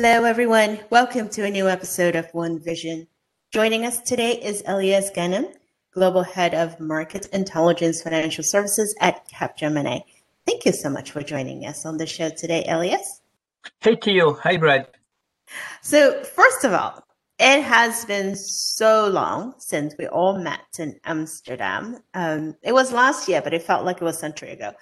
Hello, everyone. Welcome to a new episode of One Vision. Joining us today is Elias Ghanem, Global Head of Market Intelligence Financial Services at Capgemini. Thank you so much for joining us on the show today, Elias. Hey, Theo. Hi, Brad. So, first of all, it has been so long since we all met in Amsterdam. Um, it was last year, but it felt like it was a century ago.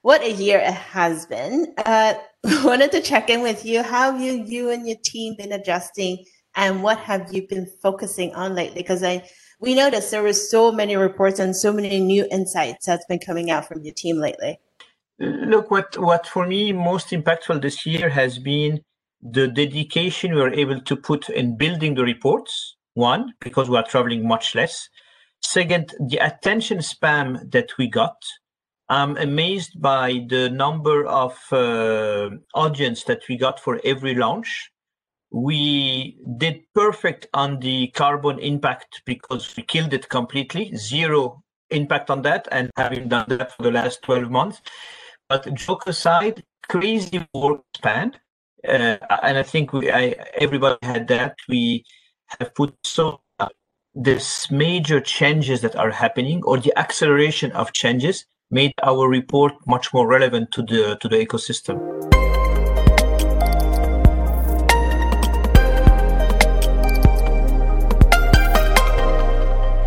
What a year it has been. Uh, wanted to check in with you. How you, you and your team been adjusting and what have you been focusing on lately? Because I we noticed there were so many reports and so many new insights that's been coming out from your team lately. Look, what what for me most impactful this year has been the dedication we were able to put in building the reports. One, because we are traveling much less. Second, the attention spam that we got. I'm amazed by the number of uh, audience that we got for every launch we did perfect on the carbon impact because we killed it completely, zero impact on that, and having done that for the last 12 months. But joke aside, crazy work span. Uh, and I think we, I, everybody had that. We have put so uh, this major changes that are happening or the acceleration of changes made our report much more relevant to the to the ecosystem.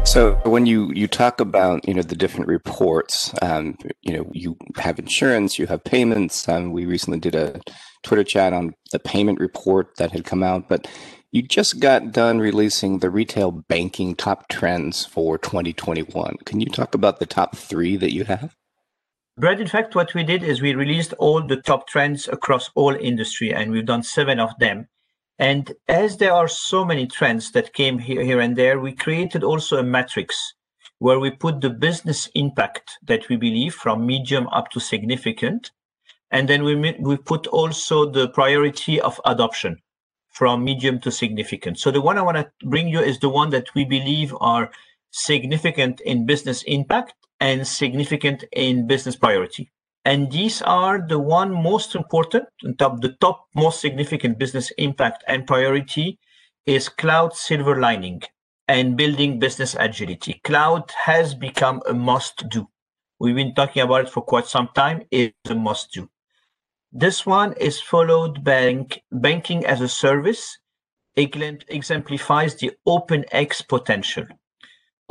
So when you you talk about you know the different reports, um, you know you have insurance, you have payments. Um, we recently did a Twitter chat on the payment report that had come out, but you just got done releasing the retail banking top trends for 2021. Can you talk about the top three that you have? Brad, in fact, what we did is we released all the top trends across all industry, and we've done seven of them. And as there are so many trends that came here, here and there, we created also a matrix where we put the business impact that we believe from medium up to significant. And then we, we put also the priority of adoption from medium to significant. So the one I want to bring you is the one that we believe are significant in business impact and significant in business priority. And these are the one most important, top, the top most significant business impact and priority is cloud silver lining and building business agility. Cloud has become a must do. We've been talking about it for quite some time. It's a must do. This one is followed by banking as a service. exemplifies the OpenX potential.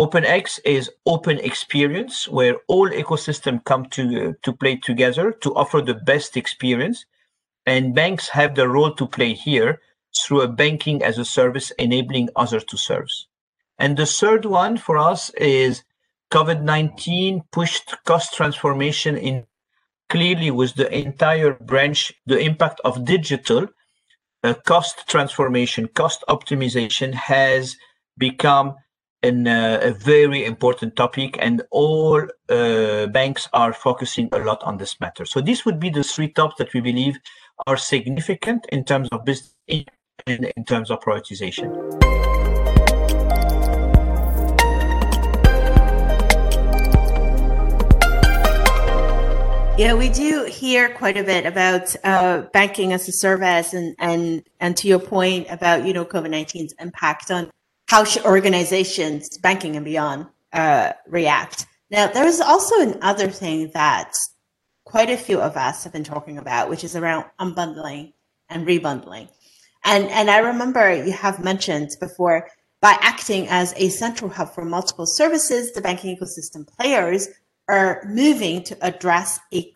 OpenX is open experience where all ecosystem come to, uh, to play together to offer the best experience. And banks have the role to play here through a banking as a service, enabling others to serve. And the third one for us is COVID-19 pushed cost transformation in clearly with the entire branch, the impact of digital uh, cost transformation, cost optimization has become in a, a very important topic, and all uh, banks are focusing a lot on this matter. So these would be the three tops that we believe are significant in terms of business and in terms of prioritization. Yeah, we do hear quite a bit about uh, banking as a service, and and and to your point about you know COVID 19's impact on how should organizations, banking and beyond, uh, react. Now, there is also another thing that quite a few of us have been talking about, which is around unbundling and rebundling. And, and I remember you have mentioned before by acting as a central hub for multiple services, the banking ecosystem players are moving to address a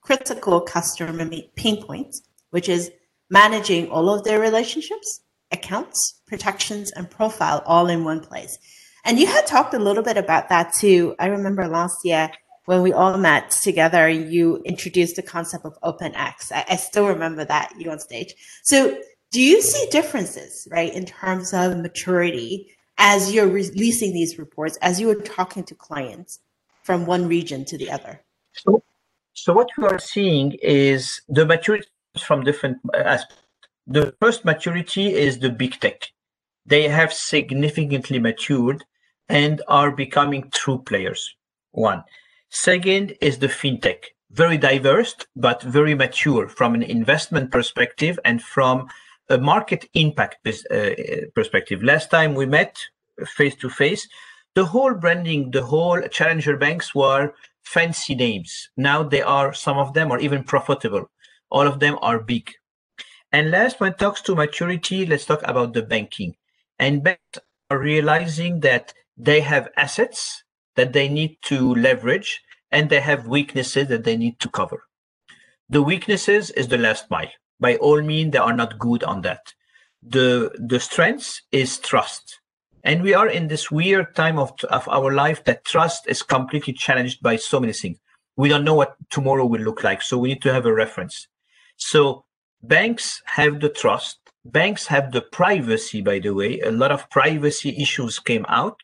critical customer pain point, which is managing all of their relationships accounts, protections, and profile all in one place. And you had talked a little bit about that too. I remember last year when we all met together, you introduced the concept of OpenX. I, I still remember that you on stage. So do you see differences, right, in terms of maturity as you're releasing these reports, as you are talking to clients from one region to the other? So, so what we are seeing is the maturity from different aspects the first maturity is the big tech. They have significantly matured and are becoming true players. One. Second is the fintech, very diverse, but very mature from an investment perspective and from a market impact uh, perspective. Last time we met face to face, the whole branding, the whole challenger banks were fancy names. Now they are, some of them are even profitable. All of them are big. And last, when it talks to maturity, let's talk about the banking. And banks are realizing that they have assets that they need to leverage and they have weaknesses that they need to cover. The weaknesses is the last mile. By all means, they are not good on that. The the strength is trust. And we are in this weird time of, of our life that trust is completely challenged by so many things. We don't know what tomorrow will look like. So we need to have a reference. So banks have the trust. Banks have the privacy, by the way. A lot of privacy issues came out.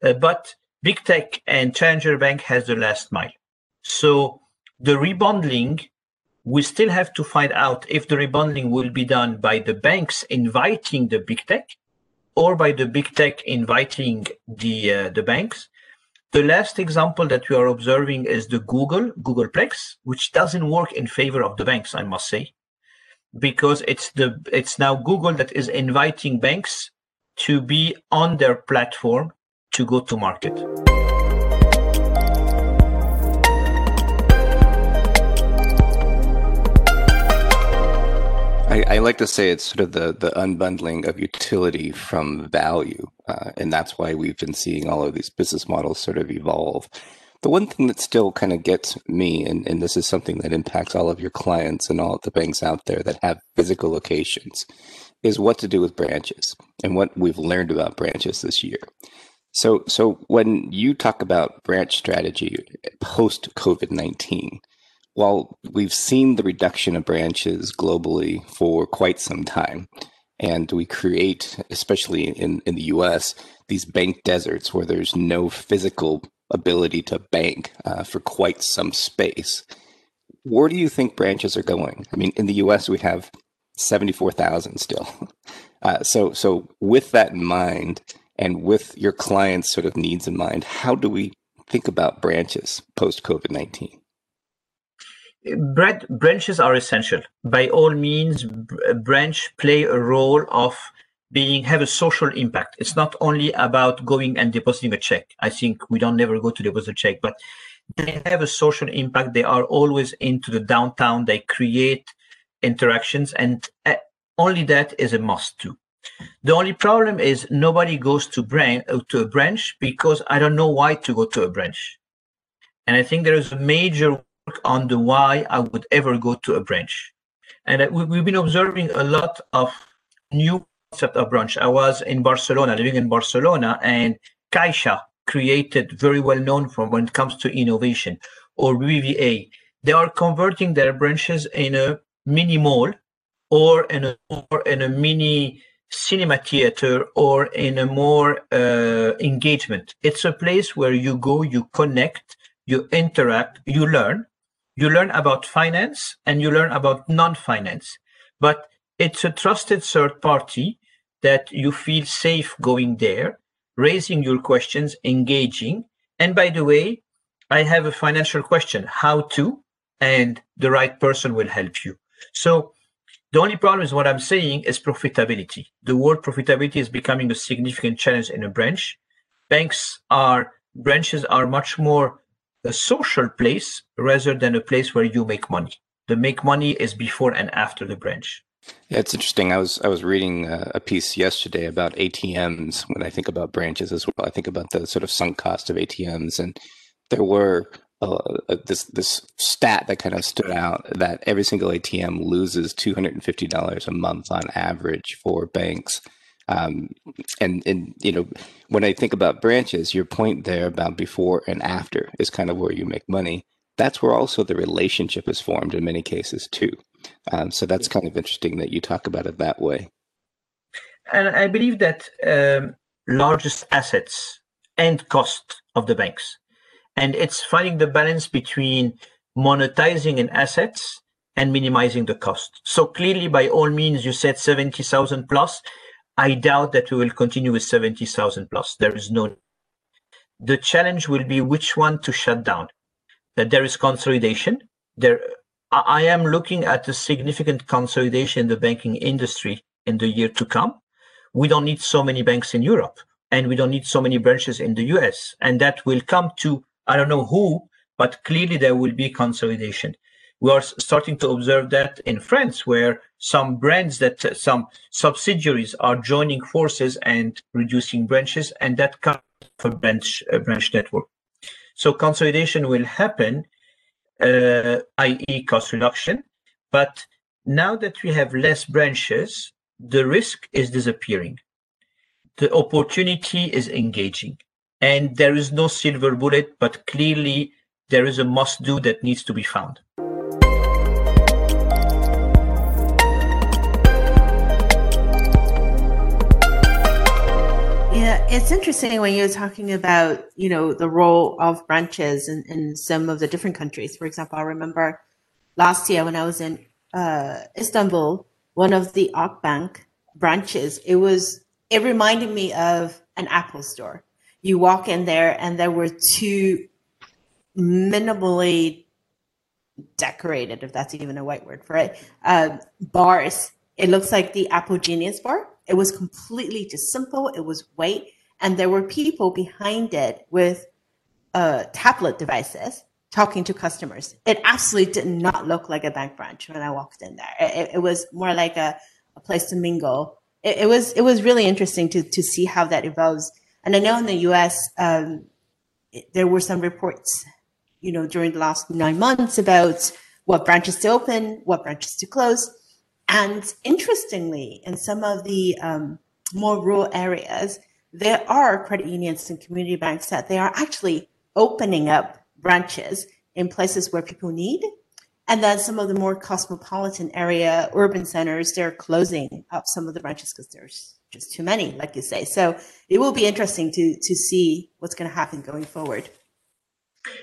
Uh, but big tech and challenger bank has the last mile. So the rebundling, we still have to find out if the rebundling will be done by the banks inviting the big tech or by the big tech inviting the uh, the banks. The last example that we are observing is the Google Googleplex, which doesn't work in favor of the banks, I must say, because it's the it's now Google that is inviting banks to be on their platform to go to market. I, I, like to say it's sort of the the unbundling of utility from value, uh, and that's why we've been seeing all of these business models sort of evolve. The one thing that still kind of gets me, and, and this is something that impacts all of your clients and all of the banks out there that have physical locations, is what to do with branches and what we've learned about branches this year. So, so when you talk about branch strategy post COVID nineteen, while we've seen the reduction of branches globally for quite some time, and we create, especially in, in the US, these bank deserts where there's no physical ability to bank uh, for quite some space. Where do you think branches are going? I mean, in the US, we have 74,000 still. Uh, so, so with that in mind, and with your clients' sort of needs in mind, how do we think about branches post COVID 19? Branches are essential. By all means, branch play a role of being have a social impact. It's not only about going and depositing a check. I think we don't never go to deposit a check, but they have a social impact. They are always into the downtown. They create interactions, and uh, only that is a must too. The only problem is nobody goes to branch to a branch because I don't know why to go to a branch, and I think there is a major on the why I would ever go to a branch. And we've been observing a lot of new concept of branch. I was in Barcelona, living in Barcelona, and Caixa created very well known from when it comes to innovation, or BBVA. They are converting their branches in a mini mall or in a, or in a mini cinema theater or in a more uh, engagement. It's a place where you go, you connect, you interact, you learn, you learn about finance and you learn about non-finance but it's a trusted third party that you feel safe going there raising your questions engaging. And by the way i have a financial question how to and the right person will help you. So the only problem is what i'm saying is profitability. The word profitability is becoming a significant challenge in a branch. Banks are branches are much more a social place rather than a place where you make money. The make money is before and after the branch. Yeah, it's interesting. I was I was reading a piece yesterday about ATMs. When I think about branches as well, I think about the sort of sunk cost of ATMs, and there were uh, this this stat that kind of stood out that every single ATM loses two hundred and fifty dollars a month on average for banks. Um, and and you know when I think about branches, your point there about before and after is kind of where you make money. That's where also the relationship is formed in many cases too. Um, so that's kind of interesting that you talk about it that way. And I believe that um, largest assets and cost of the banks, and it's finding the balance between monetizing an assets and minimizing the cost. So clearly, by all means, you said seventy thousand plus I doubt that we will continue with 70,000 plus. There is no. The challenge will be which one to shut down. That there is consolidation. There I am looking at a significant consolidation in the banking industry in the year to come. We don't need so many banks in Europe and we don't need so many branches in the US. And that will come to, I don't know who, but clearly there will be consolidation. We are starting to observe that in France, where some brands that uh, some subsidiaries are joining forces and reducing branches, and that comes for branch uh, branch network. So consolidation will happen, uh, i.e., cost reduction. But now that we have less branches, the risk is disappearing. The opportunity is engaging. And there is no silver bullet, but clearly there is a must do that needs to be found. It's interesting when you're talking about, you know, the role of branches in, in some of the different countries. For example, I remember last year when I was in uh, Istanbul, one of the Akbank branches, it was, it reminded me of an Apple store. You walk in there and there were two minimally decorated, if that's even a white word for it, uh, bars. It looks like the Apple Genius bar. It was completely just simple. It was white, and there were people behind it with uh, tablet devices talking to customers. It absolutely did not look like a bank branch when I walked in there. It, it was more like a, a place to mingle. It, it, was it was really interesting to to see how that evolves. And I know in the U.S. Um, there were some reports you know, during the last nine months about what branches to open, what branches to close. And interestingly, in some of the um, more rural areas, there are credit unions and community banks that they are actually opening up branches in places where people need. And then some of the more cosmopolitan area urban centers, they're closing up some of the branches because there's just too many, like you say. So it will be interesting to to see what's going to happen going forward.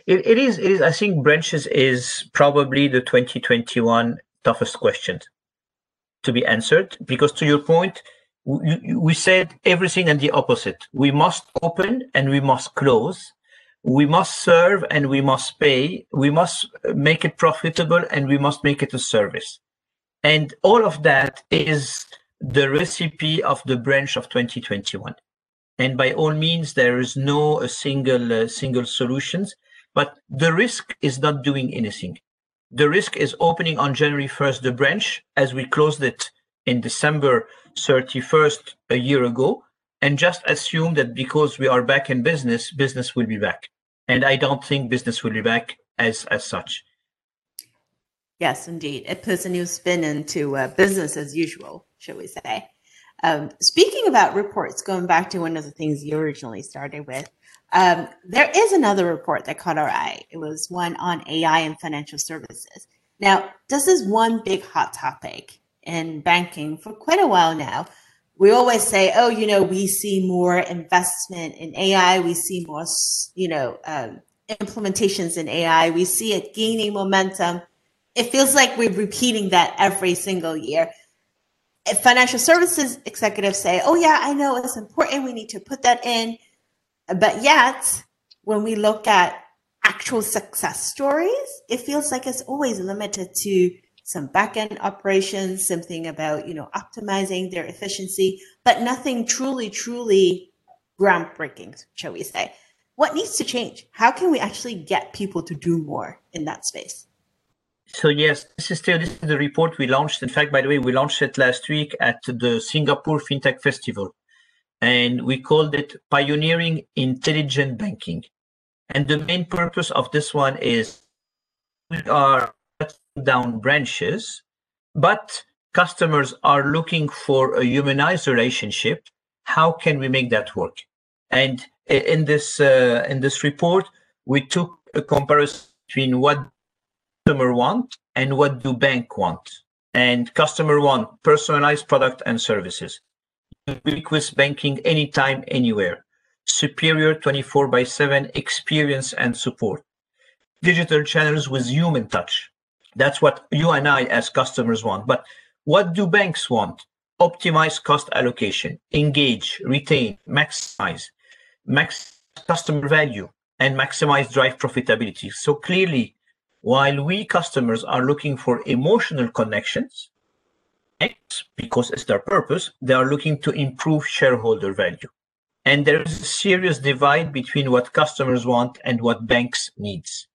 It, it is. It is. I think branches is probably the 2021 toughest question to be answered because, to your point, we, said everything and the opposite. We must open and we must close. We must serve and we must pay. We must make it profitable and we must make it a service. And all of that is the recipe of the branch of 2021. And by all means, there is no a single uh, single solutions. But the risk is not doing anything. The risk is opening on January 1st the branch as we closed it in December 31st a year ago and just assume that because we are back in business, business will be back. And I don't think business will be back as as such. Yes, indeed. It puts a new spin into uh, business as usual, shall we say. Um, speaking about reports, going back to one of the things you originally started with, um, there is another report that caught our eye. It was one on AI and financial services. Now, this is one big hot topic in banking for quite a while now. We always say, oh, you know, we see more investment in AI. We see more, you know, um, implementations in AI. We see it gaining momentum. It feels like we're repeating that every single year. If financial services executives say, oh, yeah, I know it's important. We need to put that in but yet, when we look at actual success stories, it feels like it's always limited to some back-end operations, something about, you know, optimizing their efficiency, but nothing truly, truly groundbreaking, shall we say. What needs to change? How can we actually get people to do more in that space? So yes, this is still this is the report we launched. In fact, by the way, we launched it last week at the Singapore FinTech Festival and we called it Pioneering Intelligent Banking. And the main purpose of this one is we are down branches, but customers are looking for a humanized relationship. How can we make that work? And in this uh, in this report, we took a comparison between what customer want and what do bank want. And customer want personalized product and services ubiquitous banking anytime, anywhere. Superior 24 by 7 experience and support. Digital channels with human touch. That's what you and I as customers want. But what do banks want? Optimize cost allocation, engage, retain, maximize, max customer value, and maximize drive profitability. So clearly, while we customers are looking for emotional connections, because it's their purpose, they are looking to improve shareholder value. And there is a serious divide between what customers want and what banks needs.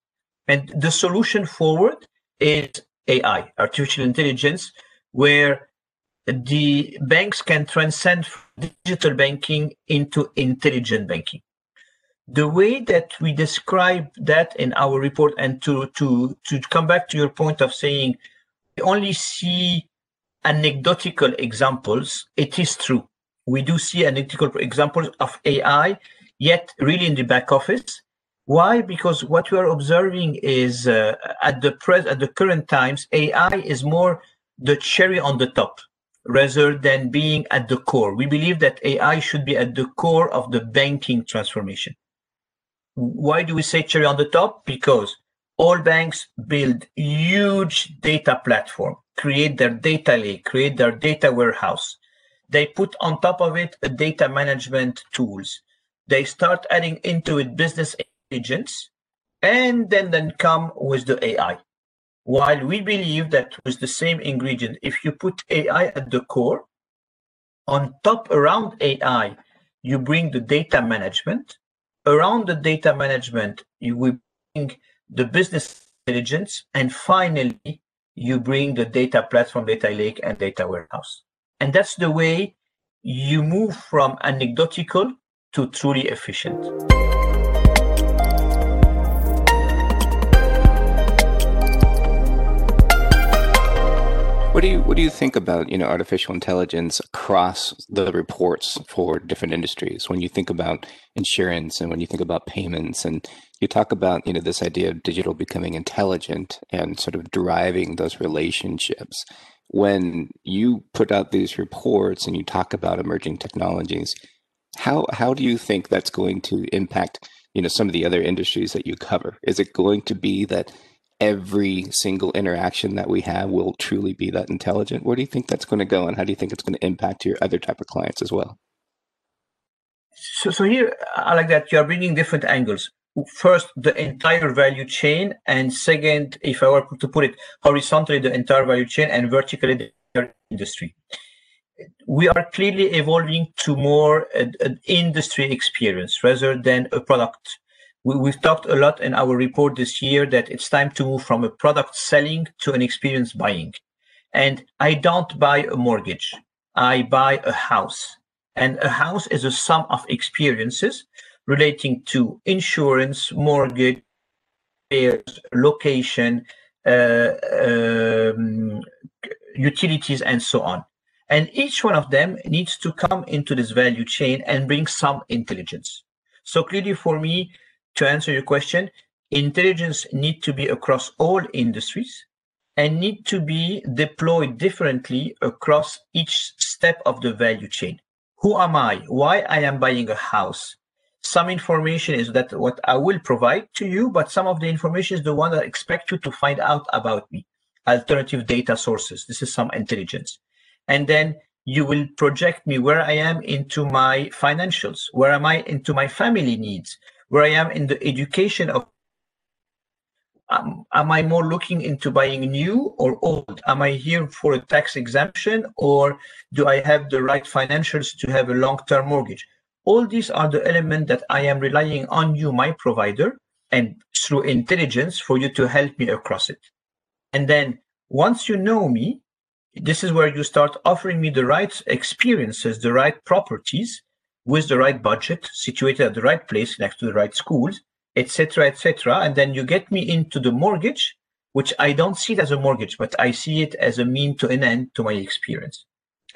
And the solution forward is AI, artificial intelligence, where the banks can transcend digital banking into intelligent banking. The way that we describe that in our report, and to to to come back to your point of saying we only see anecdotal examples, it is true. We do see anecdotal examples of AI, yet really in the back office. Why? Because what we are observing is uh, at the pres at the current times, AI is more the cherry on the top rather than being at the core. We believe that AI should be at the core of the banking transformation. Why do we say cherry on the top? Because all banks build huge data platform, create their data lake, create their data warehouse. They put on top of it a data management tools. They start adding into it business intelligence, and then then come with the AI. While we believe that with the same ingredient, if you put AI at the core, on top around AI, you bring the data management. Around the data management, you will bring the business intelligence, and finally, you bring the data platform, data lake, and data warehouse. And that's the way you move from anecdotal to truly efficient. What do you what do you think about you know artificial intelligence across the reports for different industries? When you think about insurance and when you think about payments, and you talk about you know this idea of digital becoming intelligent and sort of driving those relationships. When you put out these reports and you talk about emerging technologies, how how do you think that's going to impact you know some of the other industries that you cover? Is it going to be that every single interaction that we have will truly be that intelligent? Where do you think that's going to go, and how do you think it's going to impact your other type of clients as well? So, so here I like that you are bringing different angles. First, the entire value chain, and second, if I were to put it horizontally, the entire value chain, and vertically, the industry. We are clearly evolving to more an industry experience rather than a product we, have talked a lot in our report this year that it's time to move from a product selling to an experience buying. And I don't buy a mortgage. I buy a house. And a house is a sum of experiences relating to insurance, mortgage, location, uh, um, utilities, and so on. And each one of them needs to come into this value chain and bring some intelligence. So clearly for me, to answer your question, intelligence need to be across all industries and need to be deployed differently across each step of the value chain. Who am I? Why I am buying a house? Some information is that what I will provide to you, but some of the information is the one that I expect you to find out about me. Alternative data sources. This is some intelligence. And then you will project me where I am into my financials. Where am I into my family needs? Where I am in the education of um, am I more looking into buying new or old? Am I here for a tax exemption or do I have the right financials to have a long-term mortgage? All these are the elements that I am relying on you, my provider, and through intelligence for you to help me across it. And then once you know me, this is where you start offering me the right experiences, the right properties with the right budget, situated at the right place next to the right schools, etc., etc. And then you get me into the mortgage, which I don't see it as a mortgage, but I see it as a mean to an end to my experience.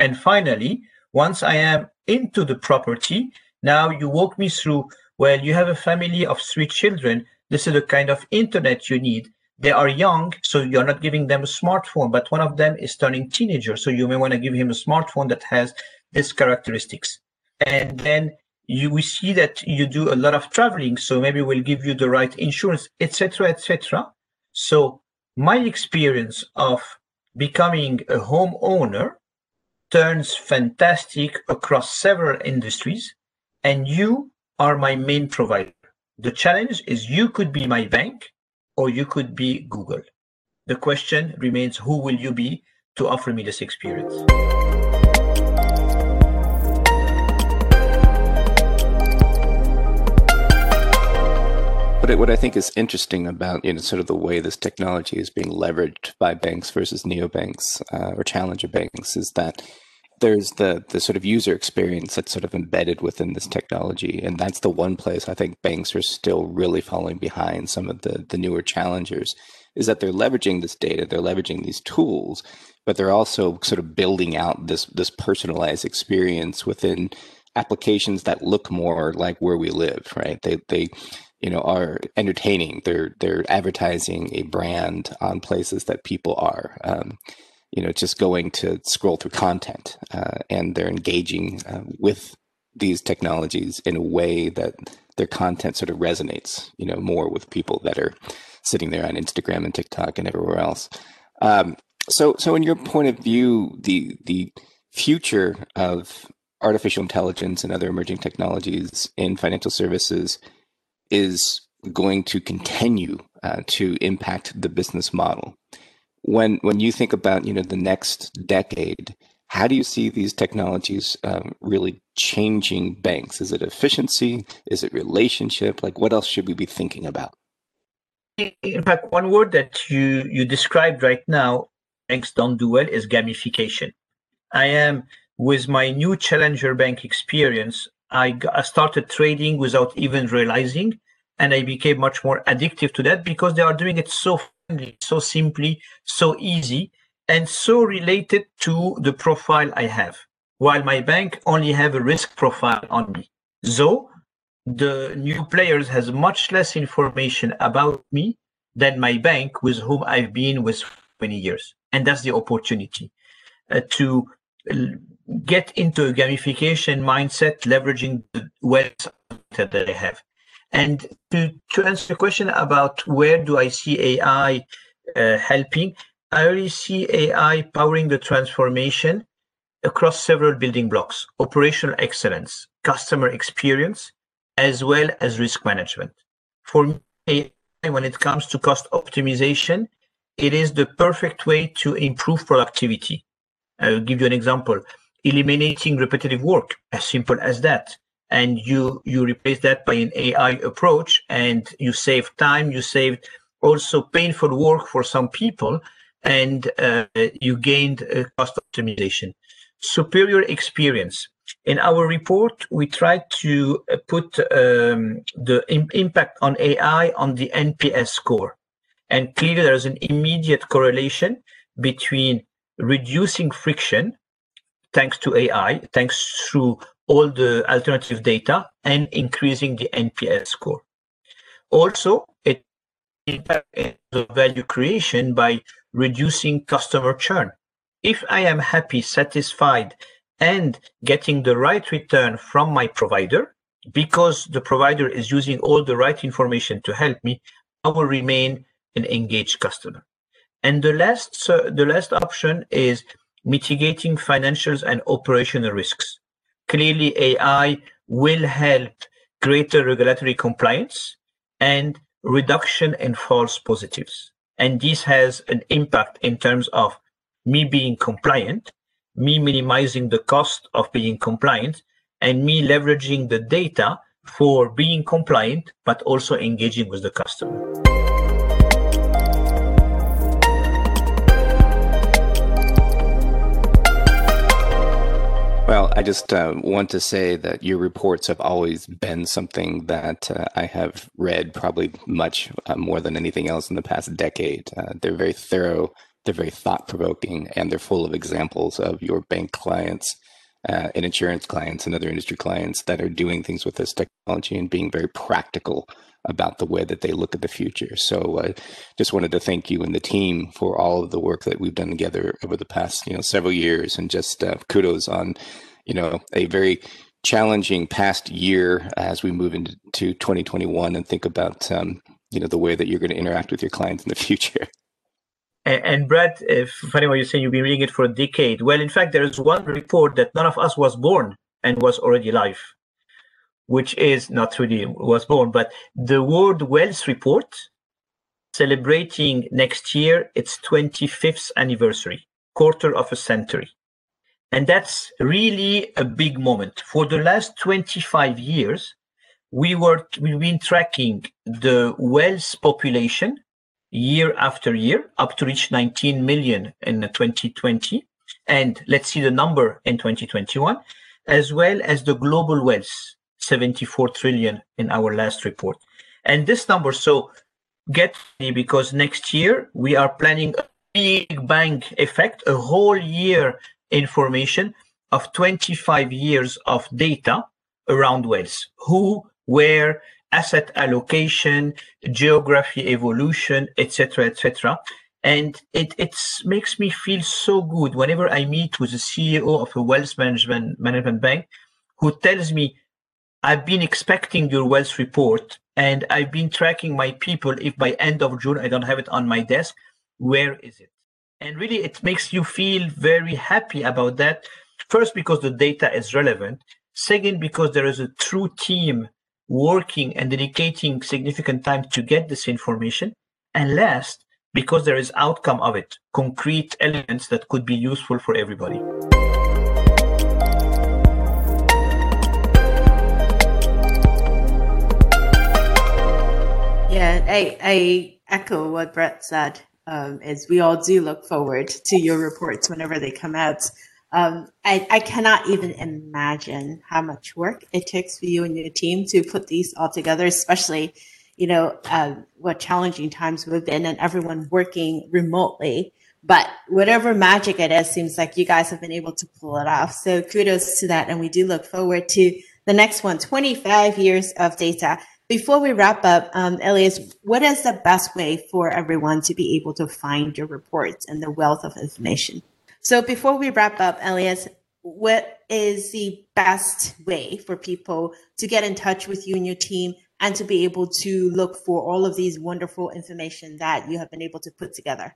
And finally, once I am into the property, now you walk me through, well, you have a family of three children. This is the kind of internet you need. They are young, so you're not giving them a smartphone, but one of them is turning teenager. So you may want to give him a smartphone that has these characteristics and then you we see that you do a lot of traveling so maybe we'll give you the right insurance etc etc so my experience of becoming a homeowner turns fantastic across several industries and you are my main provider the challenge is you could be my bank or you could be Google. The question remains who will you be to offer me this experience? But what I think is interesting about you know sort of the way this technology is being leveraged by banks versus neobanks uh, or challenger banks is that there's the the sort of user experience that's sort of embedded within this technology, and that's the one place I think banks are still really falling behind some of the the newer challengers. Is that they're leveraging this data, they're leveraging these tools, but they're also sort of building out this this personalized experience within applications that look more like where we live, right? They they you know are entertaining. They're they're advertising a brand on places that people are. Um, you know just going to scroll through content uh, and they're engaging uh, with these technologies in a way that their content sort of resonates you know more with people that are sitting there on instagram and tiktok and everywhere else um, so so in your point of view the the future of artificial intelligence and other emerging technologies in financial services is going to continue uh, to impact the business model. When when you think about you know the next decade how do you see these technologies um, really changing banks? Is it efficiency? Is it relationship? Like what else should we be thinking about? In fact one word that you you described right now banks don't do well is gamification. I am with my new challenger bank experience I, I started trading without even realizing and i became much more addictive to that because they are doing it so friendly, so simply, so easy, and so related to the profile I have. While my bank only have a risk profile on me. So the new players has much less information about me than my bank with whom I've been with many years. And that's the opportunity uh, to get into a gamification mindset, leveraging the wealth that I have. And to, to answer the question about where do I see AI uh, helping, I really see AI powering the transformation across several building blocks, operational excellence, customer experience, as well as risk management. For me, AI, when it comes to cost optimization, it is the perfect way to improve productivity. I'll give you an example. Eliminating repetitive work, as simple as that and you you replace that by an AI approach, and you save time, you save also painful work for some people, and uh, you gained cost optimization. Superior experience. In our report, we tried to uh, put um, the Im- impact on AI on the NPS score. And clearly, there's an immediate correlation between reducing friction thanks to AI, thanks through all the alternative data and increasing the NPS score. Also, it impacts the value creation by reducing customer churn. If I am happy, satisfied, and getting the right return from my provider, because the provider is using all the right information to help me, I will remain an engaged customer. And the last, the last option is mitigating financials and operational risks clearly AI will help greater regulatory compliance and reduction in false positives. And this has an impact in terms of me being compliant, me minimizing the cost of being compliant, and me leveraging the data for being compliant, but also engaging with the customer. Well, I just uh, want to say that your reports have always been something that uh, I have read probably much uh, more than anything else in the past decade. Uh, they're very thorough, they're very thought provoking, and they're full of examples of your bank clients uh, and insurance clients and other industry clients that are doing things with this technology and being very practical about the way that they look at the future. So I uh, just wanted to thank you and the team for all of the work that we've done together over the past, you know, several years and just uh, kudos on, you know, a very challenging past year as we move into 2021 and think about, um, you know, the way that you're going to interact with your clients in the future. And, and Brad, if funny what you're saying, you've been reading it for a decade. Well, in fact, there is one report that none of us was born and was already live which is not really was born, but the World Wealth Report celebrating next year its 25th anniversary, quarter of a century. And that's really a big moment. For the last 25 years, we were we've been tracking the wealth population year after year up to reach 19 million in 2020 and let's see the number in 2021 as well as the global wealth 74 trillion in our last report. And this number so get me because next year we are planning a big bang effect a whole year information of 25 years of data around wealth. Who where asset allocation, geography evolution, etc., etc. And it it makes me feel so good whenever I meet with a CEO of a wealth management management bank who tells me, I've been expecting your wealth report and I've been tracking my people. If by end of June I don't have it on my desk, where is it? And really, it makes you feel very happy about that. First, because the data is relevant. Second, because there is a true team working and dedicating significant time to get this information. And last, because there is outcome of it, concrete elements that could be useful for everybody. Yeah, I, I echo what Brett said. Um, is we all do look forward to your reports whenever they come out. Um, I, I cannot even imagine how much work it takes for you and your team to put these all together, especially, you know, uh, what challenging times we've been and everyone working remotely. But whatever magic it is, seems like you guys have been able to pull it off. So kudos to that. And we do look forward to the next one 25 years of data. Before we wrap up, um, Elias, what is the best way for everyone to be able to find your reports and the wealth of information? So before we wrap up, Elias, what is the best way for people to get in touch with you and your team and to be able to look for all of these wonderful information that you have been able to put together?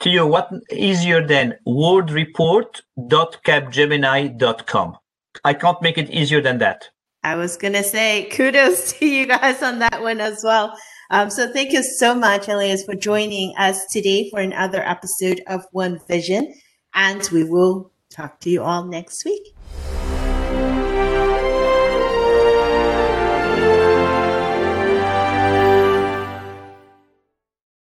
Theo, what easier than worldreport.capgemini.com? I can't make it easier than that. I was going to say kudos to you guys on that one as well. Um, so thank you so much, Elias, for joining us today for another episode of One Vision and we will talk to you all next week.